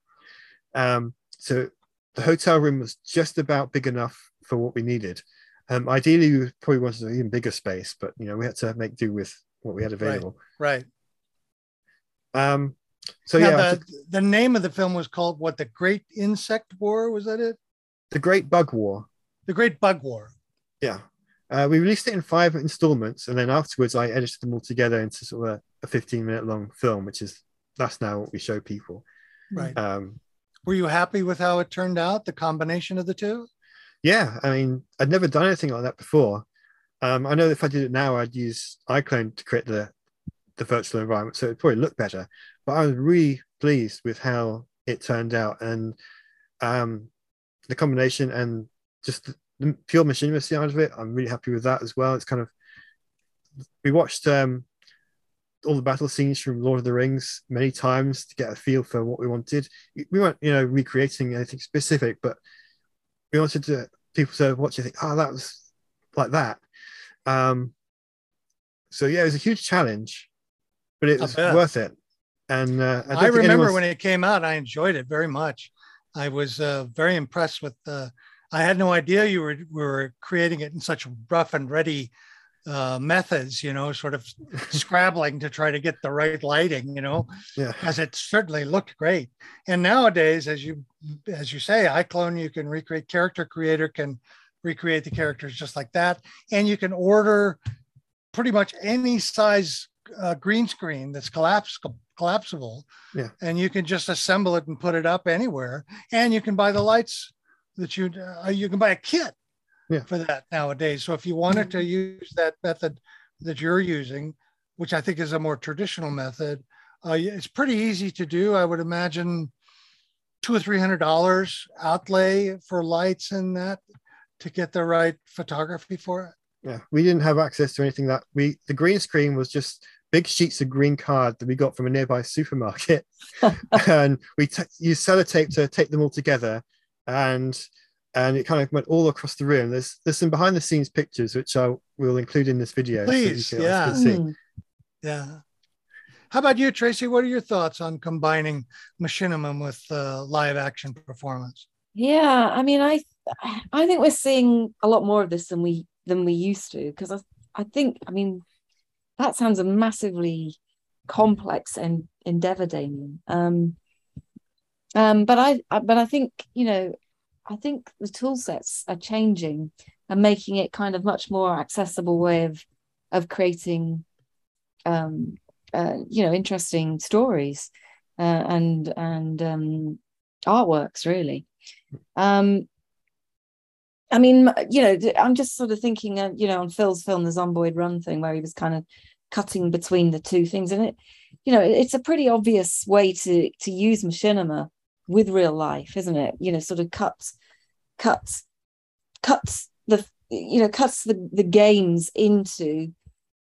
Um, so the hotel room was just about big enough for what we needed. Um, ideally, we probably wanted an even bigger space, but you know we had to make do with what we had available. Right. right. Um, so now yeah, the, the name of the film was called what? The Great Insect War was that it? The Great Bug War. The Great Bug War. Yeah. Uh, we released it in five installments, and then afterwards, I edited them all together into sort of a, a 15 minute long film, which is that's now what we show people. Right. Um, Were you happy with how it turned out, the combination of the two? Yeah. I mean, I'd never done anything like that before. Um, I know if I did it now, I'd use iClone to create the the virtual environment, so it'd probably look better. But I was really pleased with how it turned out, and um, the combination and just the, the pure machinima side of it. I'm really happy with that as well. It's kind of we watched um, all the battle scenes from Lord of the Rings many times to get a feel for what we wanted. We weren't, you know, recreating anything specific, but we wanted to people to watch and think, oh, that was like that. Um, so yeah, it was a huge challenge, but it was worth it. And uh, I, I remember when it came out, I enjoyed it very much. I was uh, very impressed with the. I had no idea you were were creating it in such rough and ready uh, methods, you know, sort of scrabbling to try to get the right lighting, you know, yeah. as it certainly looked great. And nowadays, as you as you say, iClone, you can recreate character creator can recreate the characters just like that, and you can order pretty much any size uh, green screen that's collapsible collapsible. Yeah. And you can just assemble it and put it up anywhere. And you can buy the lights that you uh, you can buy a kit yeah. for that nowadays. So if you wanted to use that method that you're using which i think is a more traditional method uh, it's pretty easy to do. I would imagine two or three hundred dollars outlay for lights and that to get the right photography for it. Yeah. We didn't have access to anything that we the green screen was just big sheets of green card that we got from a nearby supermarket. And we t- used sellotape to tape them all together and and it kind of went all across the room. There's there's some behind the scenes pictures which i will include in this video please so yeah. mm. yeah. How about you tracy? What are your thoughts on combining machinima with uh, live action performance? Yeah i mean i i think we're seeing a lot more of this than we than we used to because I, I think i mean that sounds a massively complex endeavor damien. Um, um, but I, I but i think you know i think the tool sets are changing and making it kind of much more accessible way of of creating um, uh, you know interesting stories uh, and and um, artworks really. Um, I mean, you know, I'm just sort of thinking, uh, you know, on Phil's film, the Zomboid Run thing, where he was kind of cutting between the two things, and it, you know, it's a pretty obvious way to to use machinima with real life, isn't it? You know, sort of cuts, cuts, cuts the, you know, cuts the the games into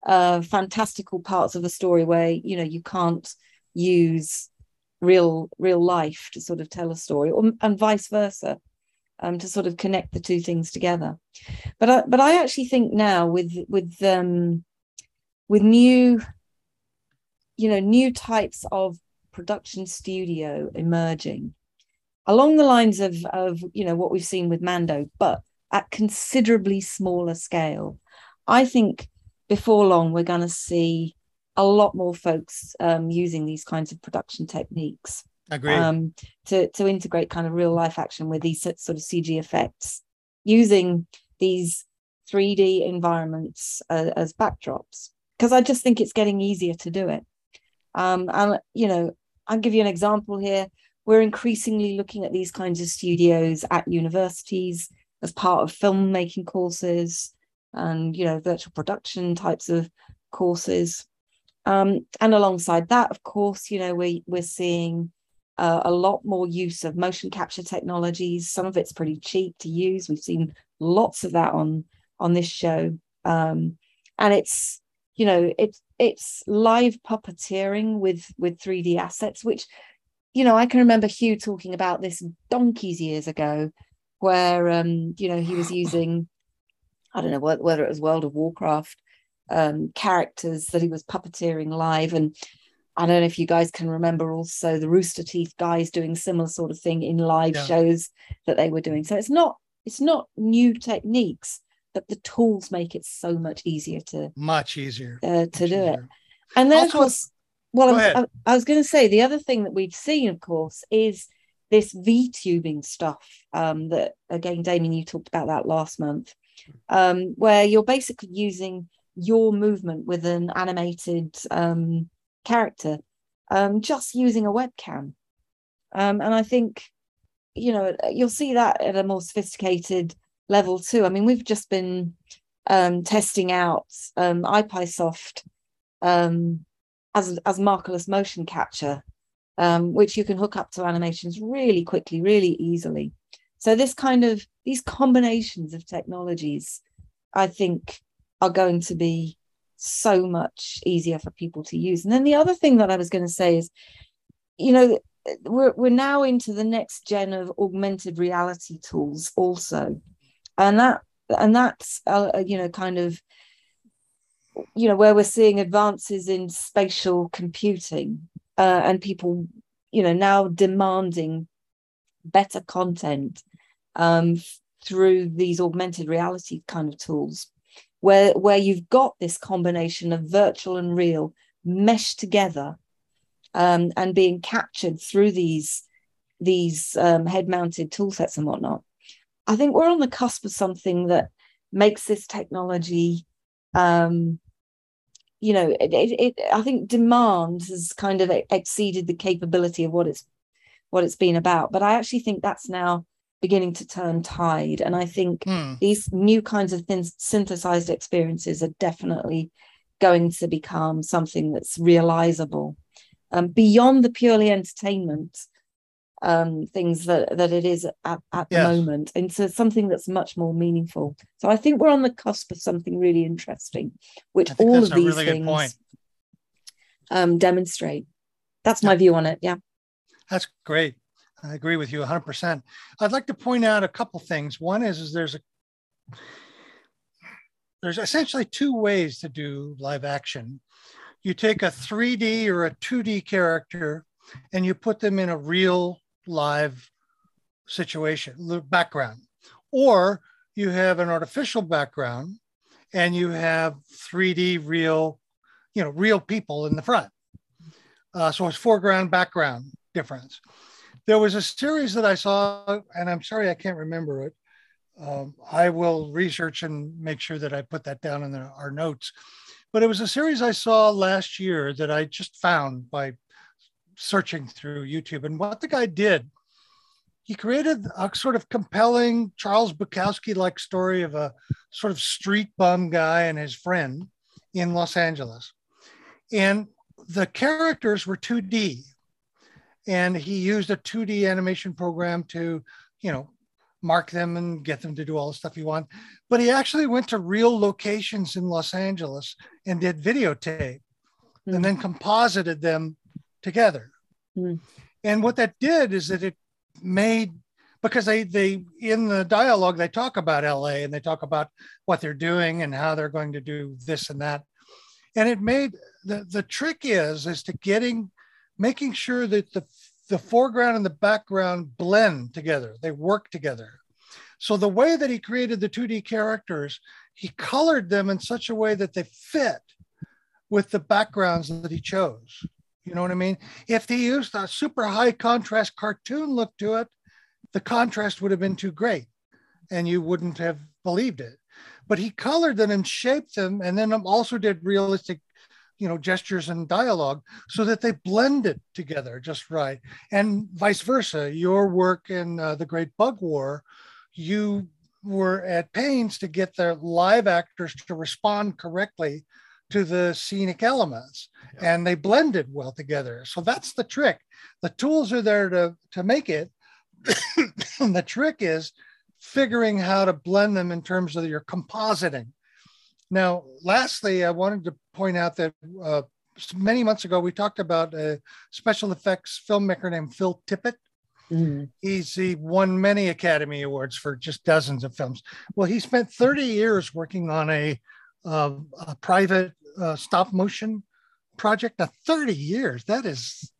uh, fantastical parts of a story where you know you can't use real real life to sort of tell a story, or, and vice versa um, to sort of connect the two things together. But I, but I actually think now with with um, with new, you know, new types of production studio emerging along the lines of of you know what we've seen with Mando, but at considerably smaller scale. I think before long we're going to see a lot more folks um, using these kinds of production techniques. Agree. Um, to to integrate kind of real life action with these sort of CG effects, using these 3D environments uh, as backdrops, because I just think it's getting easier to do it. Um, and you know, I'll give you an example here. We're increasingly looking at these kinds of studios at universities as part of filmmaking courses and you know virtual production types of courses. Um, and alongside that, of course, you know we we're seeing uh, a lot more use of motion capture technologies. Some of it's pretty cheap to use. We've seen lots of that on on this show, um, and it's you know it's it's live puppeteering with with 3D assets, which you know I can remember Hugh talking about this donkeys years ago, where um, you know he was using I don't know whether it was World of Warcraft um, characters that he was puppeteering live and I don't know if you guys can remember also the Rooster Teeth guys doing similar sort of thing in live yeah. shows that they were doing. So it's not it's not new techniques, but the tools make it so much easier to much easier uh, to much do easier. it. And then also, of course, well, I, I, was going to say the other thing that we've seen, of course, is this V tubing stuff. Um, that again, Damien, you talked about that last month, um, where you're basically using your movement with an animated um, character um, just using a webcam. Um, and I think, you know, you'll see that at a more sophisticated level two. I mean, we've just been um, testing out um, iPiSoft um, as, as markerless motion capture, um, which you can hook up to animations really quickly, really easily. So this kind of, these combinations of technologies, I think are going to be so much easier for people to use. And then the other thing that I was going to say is, you know, we're we're now into the next gen of augmented reality tools also, and that and that's uh, uh, you know kind of you know where we're seeing advances in spatial computing uh, and people you know now demanding better content um, through these augmented reality kind of tools where where you've got this combination of virtual and real meshed together um, and being captured through these these um, head mounted tool sets and whatnot i think we're on the cusp of something that makes this technology um, you know it, it, it, i think demand has kind of exceeded the capability of what it's what it's been about but i actually think that's now beginning to turn tide. And I think hmm. these new kinds of thin- synthesized experiences are definitely going to become something that's realizable um, beyond the purely entertainment um, things that, that it is at, at yes. the moment into something that's much more meaningful. So I think we're on the cusp of something really interesting, which all of these really things um, demonstrate. That's yeah. my view on it. Yeah. That's great. I agree with you 100%. I'd like to point out a couple things. One is, is there's a there's essentially two ways to do live action. You take a 3D or a 2D character and you put them in a real live situation, background. Or you have an artificial background and you have 3D real, you know, real people in the front. Uh, so it's foreground, background difference there was a series that I saw, and I'm sorry I can't remember it. Um, I will research and make sure that I put that down in the, our notes. But it was a series I saw last year that I just found by searching through YouTube. And what the guy did, he created a sort of compelling Charles Bukowski like story of a sort of street bum guy and his friend in Los Angeles. And the characters were 2D and he used a 2D animation program to, you know, mark them and get them to do all the stuff he wanted. But he actually went to real locations in Los Angeles and did videotape mm. and then composited them together. Mm. And what that did is that it made because they they in the dialogue they talk about LA and they talk about what they're doing and how they're going to do this and that. And it made the the trick is is to getting making sure that the, the foreground and the background blend together, they work together. So the way that he created the 2D characters, he colored them in such a way that they fit with the backgrounds that he chose. You know what I mean? If he used a super high contrast cartoon look to it, the contrast would have been too great and you wouldn't have believed it. But he colored them and shaped them and then also did realistic you know gestures and dialogue so that they blended together just right and vice versa your work in uh, the great bug war you were at pains to get the live actors to respond correctly to the scenic elements yeah. and they blended well together so that's the trick the tools are there to to make it the trick is figuring how to blend them in terms of your compositing now, lastly, I wanted to point out that uh, many months ago we talked about a special effects filmmaker named Phil Tippett. Mm-hmm. He's he won many Academy Awards for just dozens of films. Well, he spent 30 years working on a, uh, a private uh, stop motion project. Now, 30 years, that is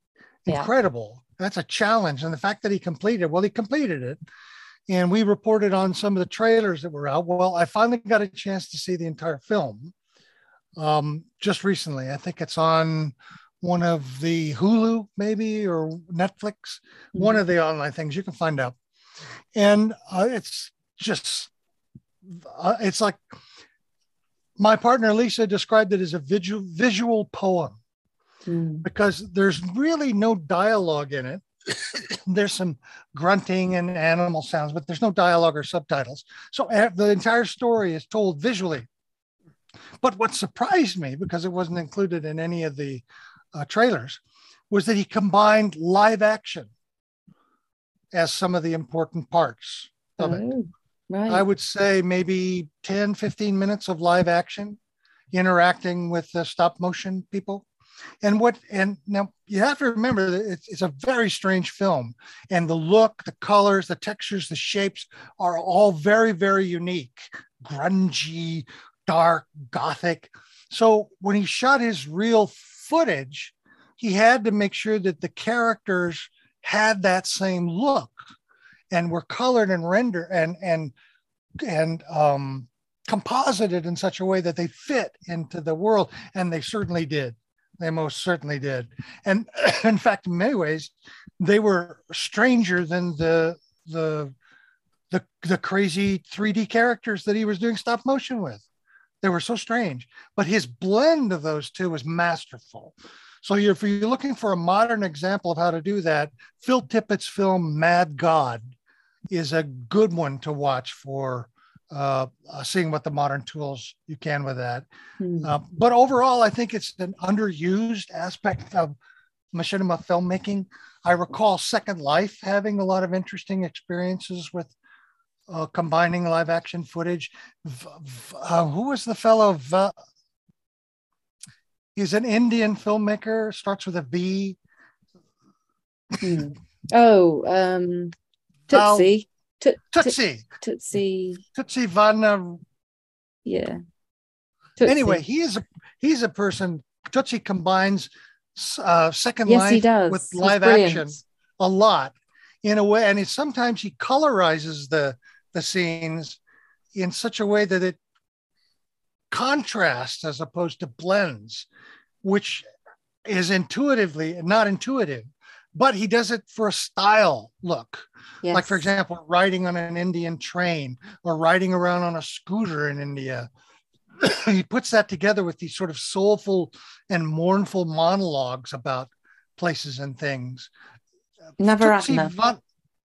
incredible. Yeah. That's a challenge. And the fact that he completed, well, he completed it and we reported on some of the trailers that were out. Well, I finally got a chance to see the entire film um, just recently. I think it's on one of the Hulu, maybe, or Netflix, mm-hmm. one of the online things you can find out. And uh, it's just, uh, it's like my partner Lisa described it as a visual, visual poem mm. because there's really no dialogue in it there's some grunting and animal sounds, but there's no dialogue or subtitles. So eh, the entire story is told visually. But what surprised me, because it wasn't included in any of the uh, trailers, was that he combined live action as some of the important parts of oh, it. Right. I would say maybe 10, 15 minutes of live action. interacting with the stop motion people. And what and now you have to remember that it's, it's a very strange film, and the look, the colors, the textures, the shapes are all very, very unique, grungy, dark, gothic. So when he shot his real footage, he had to make sure that the characters had that same look and were colored and rendered and and and um, composited in such a way that they fit into the world, and they certainly did. They most certainly did. And in fact, in many ways, they were stranger than the the the, the crazy 3D characters that he was doing stop motion with. They were so strange, but his blend of those two was masterful. So if you're looking for a modern example of how to do that, Phil Tippett's film Mad God is a good one to watch for uh, uh, seeing what the modern tools you can with that. Hmm. Uh, but overall, I think it's an underused aspect of machinima filmmaking. I recall Second Life having a lot of interesting experiences with uh, combining live action footage. Uh, who was the fellow? V- he's an Indian filmmaker, starts with a V. Hmm. Oh, um, Tutsy. Tutsy. Tutsy. Tutsy Van. Yeah. Tutsy. Anyway, he is a he's a person. Tutsy combines uh, Second yes, Life does. with live action a lot in a way, and he sometimes he colorizes the the scenes in such a way that it contrasts as opposed to blends, which is intuitively not intuitive but he does it for a style look. Yes. Like, for example, riding on an Indian train or riding around on a scooter in India. he puts that together with these sort of soulful and mournful monologues about places and things. Navarathna. Navarathna.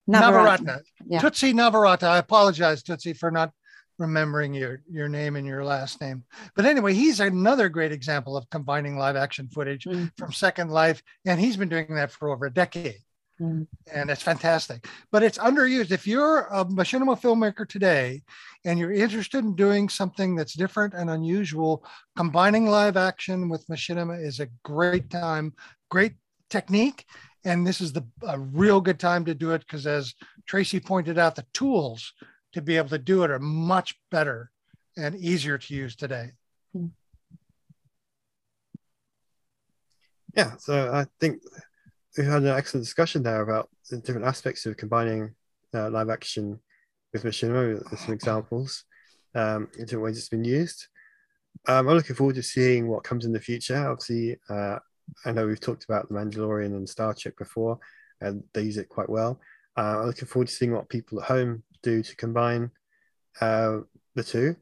Navarathna. Yeah. Tutsy Navarathna. I apologize, Tutsy, for not remembering your your name and your last name. But anyway, he's another great example of combining live action footage mm. from Second Life, and he's been doing that for over a decade. Mm. And it's fantastic, but it's underused. If you're a machinima filmmaker today and you're interested in doing something that's different and unusual, combining live action with machinima is a great time, great technique. And this is the a real good time to do it because, as Tracy pointed out, the tools to be able to do it are much better and easier to use today. Yeah, so I think we had an excellent discussion there about the different aspects of combining uh, live action with machinima with some examples um, in different ways it's been used. Um, I'm looking forward to seeing what comes in the future. Obviously, uh, I know we've talked about The Mandalorian and Star Trek before, and they use it quite well. Uh, I'm looking forward to seeing what people at home do to combine uh, the two.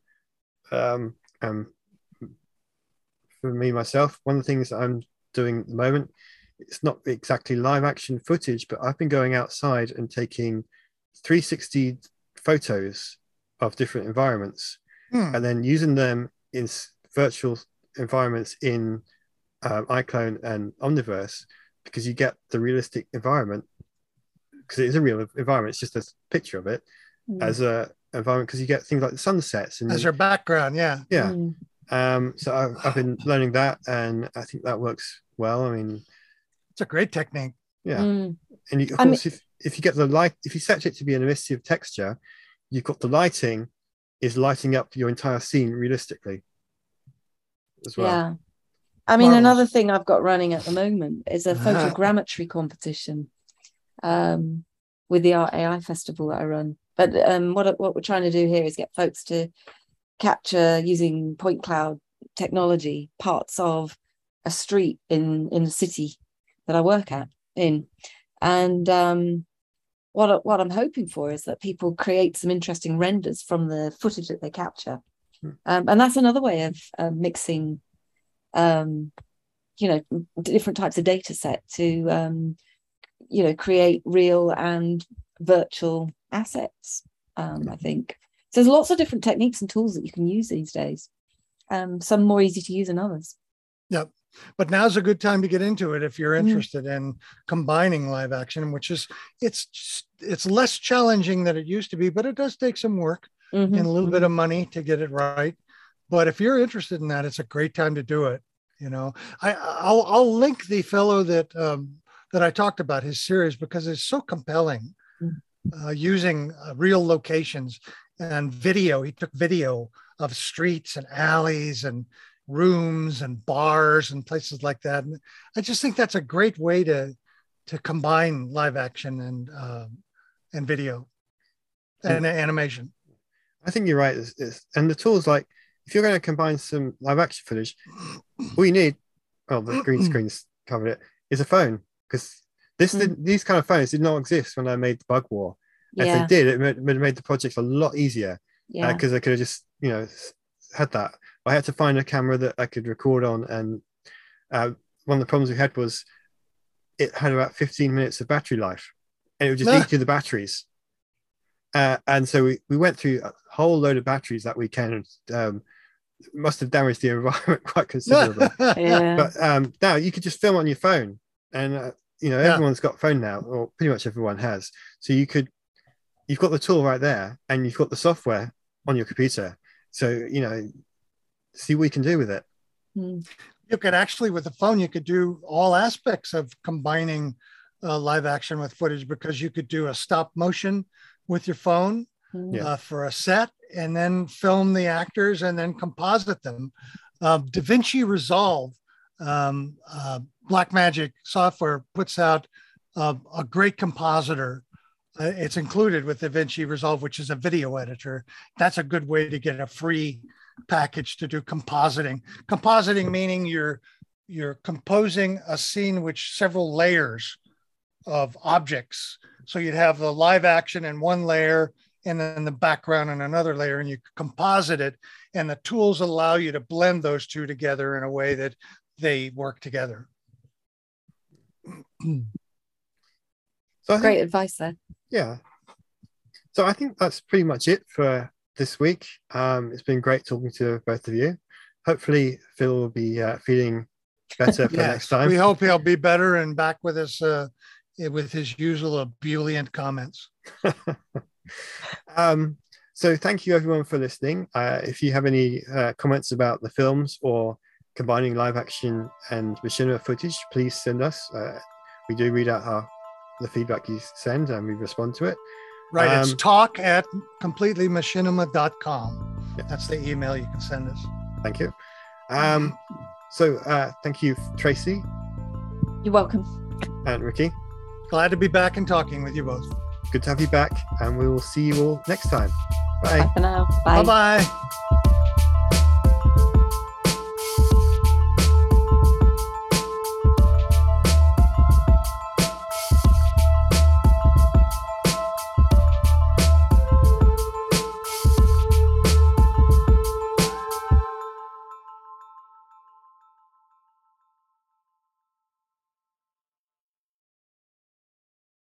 Um, um, for me myself, one of the things that I'm doing at the moment, it's not exactly live action footage, but I've been going outside and taking 360 photos of different environments hmm. and then using them in virtual environments in um, iClone and Omniverse because you get the realistic environment because it is a real environment. It's just a picture of it mm. as a environment because you get things like the sunsets and as your background. Yeah. Yeah. Mm. Um, so I've, I've been learning that, and I think that works well. I mean, it's a great technique. Yeah. Mm. And you, of I course, mean, if, if you get the light, if you set it to be an emissive texture, you've got the lighting is lighting up your entire scene realistically as well. Yeah. I mean, another thing I've got running at the moment is a photogrammetry competition um, with the Art AI Festival that I run. But um, what what we're trying to do here is get folks to capture using point cloud technology parts of a street in in the city that I work at in, and um, what what I'm hoping for is that people create some interesting renders from the footage that they capture, hmm. um, and that's another way of uh, mixing, um, you know, different types of data set to um, you know create real and virtual assets um, i think so there's lots of different techniques and tools that you can use these days um, some more easy to use than others yep but now's a good time to get into it if you're mm-hmm. interested mm. in combining live action which is it's it's less challenging than it used to be but it does take some work mm-hmm. and a little mm-hmm. bit of money to get it right But if you're interested in that, it's a great time to do it. You know, I I'll, I'll link the fellow that um, that I talked about his series because it's so compelling, Mm. Uh, using uh, real locations and video. He took video of streets and alleys and rooms and bars and places like that. And I just think that's a great way to to combine live action and um, and video and animation. I think you're right. It's, it's, and the tools like if you're going to combine some live action footage, all you need, well, the green screen's covered it, is a phone because this did, these kind of phones did not exist when I made the Bug War. If Yeah, they did, it made, made made the project a lot easier yeah, because I could have just you know had that. I had to find a camera that I could record on, and uh, one of the problems we had was it had about 15 minutes of battery life, and it would just Ah. eat through the batteries. Uh, and so we, we went through a whole load of batteries that weekend. Um, must have damaged the environment quite considerably. yeah. but um, now you could just film on your phone, and uh, you know Yeah. everyone's got a phone now, or pretty much everyone has. So you could, you've got the tool right there, and you've got the software on your computer. So you know, see what you can do with it. Mm. you could actually with the phone you could do all aspects of combining uh, live action with footage because you could do a stop motion with your phone Mm. Yeah. uh, for a set and then film the actors and then composite them um, davinci resolve um, uh, blackmagic software puts out uh, a great compositor. Uh, it's included with davinci resolve which is a video editor. That's a good way to get a free package to do compositing. Compositing meaning you're you're composing a scene which several layers of objects. So you'd have the live action in one layer and then the background in another layer and you composite it. And the tools allow you to blend those two together in a way that they work together So I think, Great advice there. yeah. So I think that's pretty much it for this week. Um, it's been great talking to both of you. Hopefully, Phil will be uh, feeling better for Yes, next time. we hope he'll be better and back with us uh, with his usual ebullient comments um, so thank you everyone for listening. Uh, if you have any uh, comments about the films or combining live action and machinima footage, please send us. We do read out our, the feedback you send and we respond to it. right it's Um, talk at completelymachinima.com Yeah. that's the email you can send us Thank you. Um, so uh, thank you, Tracy You're welcome. and Ricky. glad to be back and talking with you both Good to have you back, and we will see you all next time. Bye. Bye for now. Bye. bye bye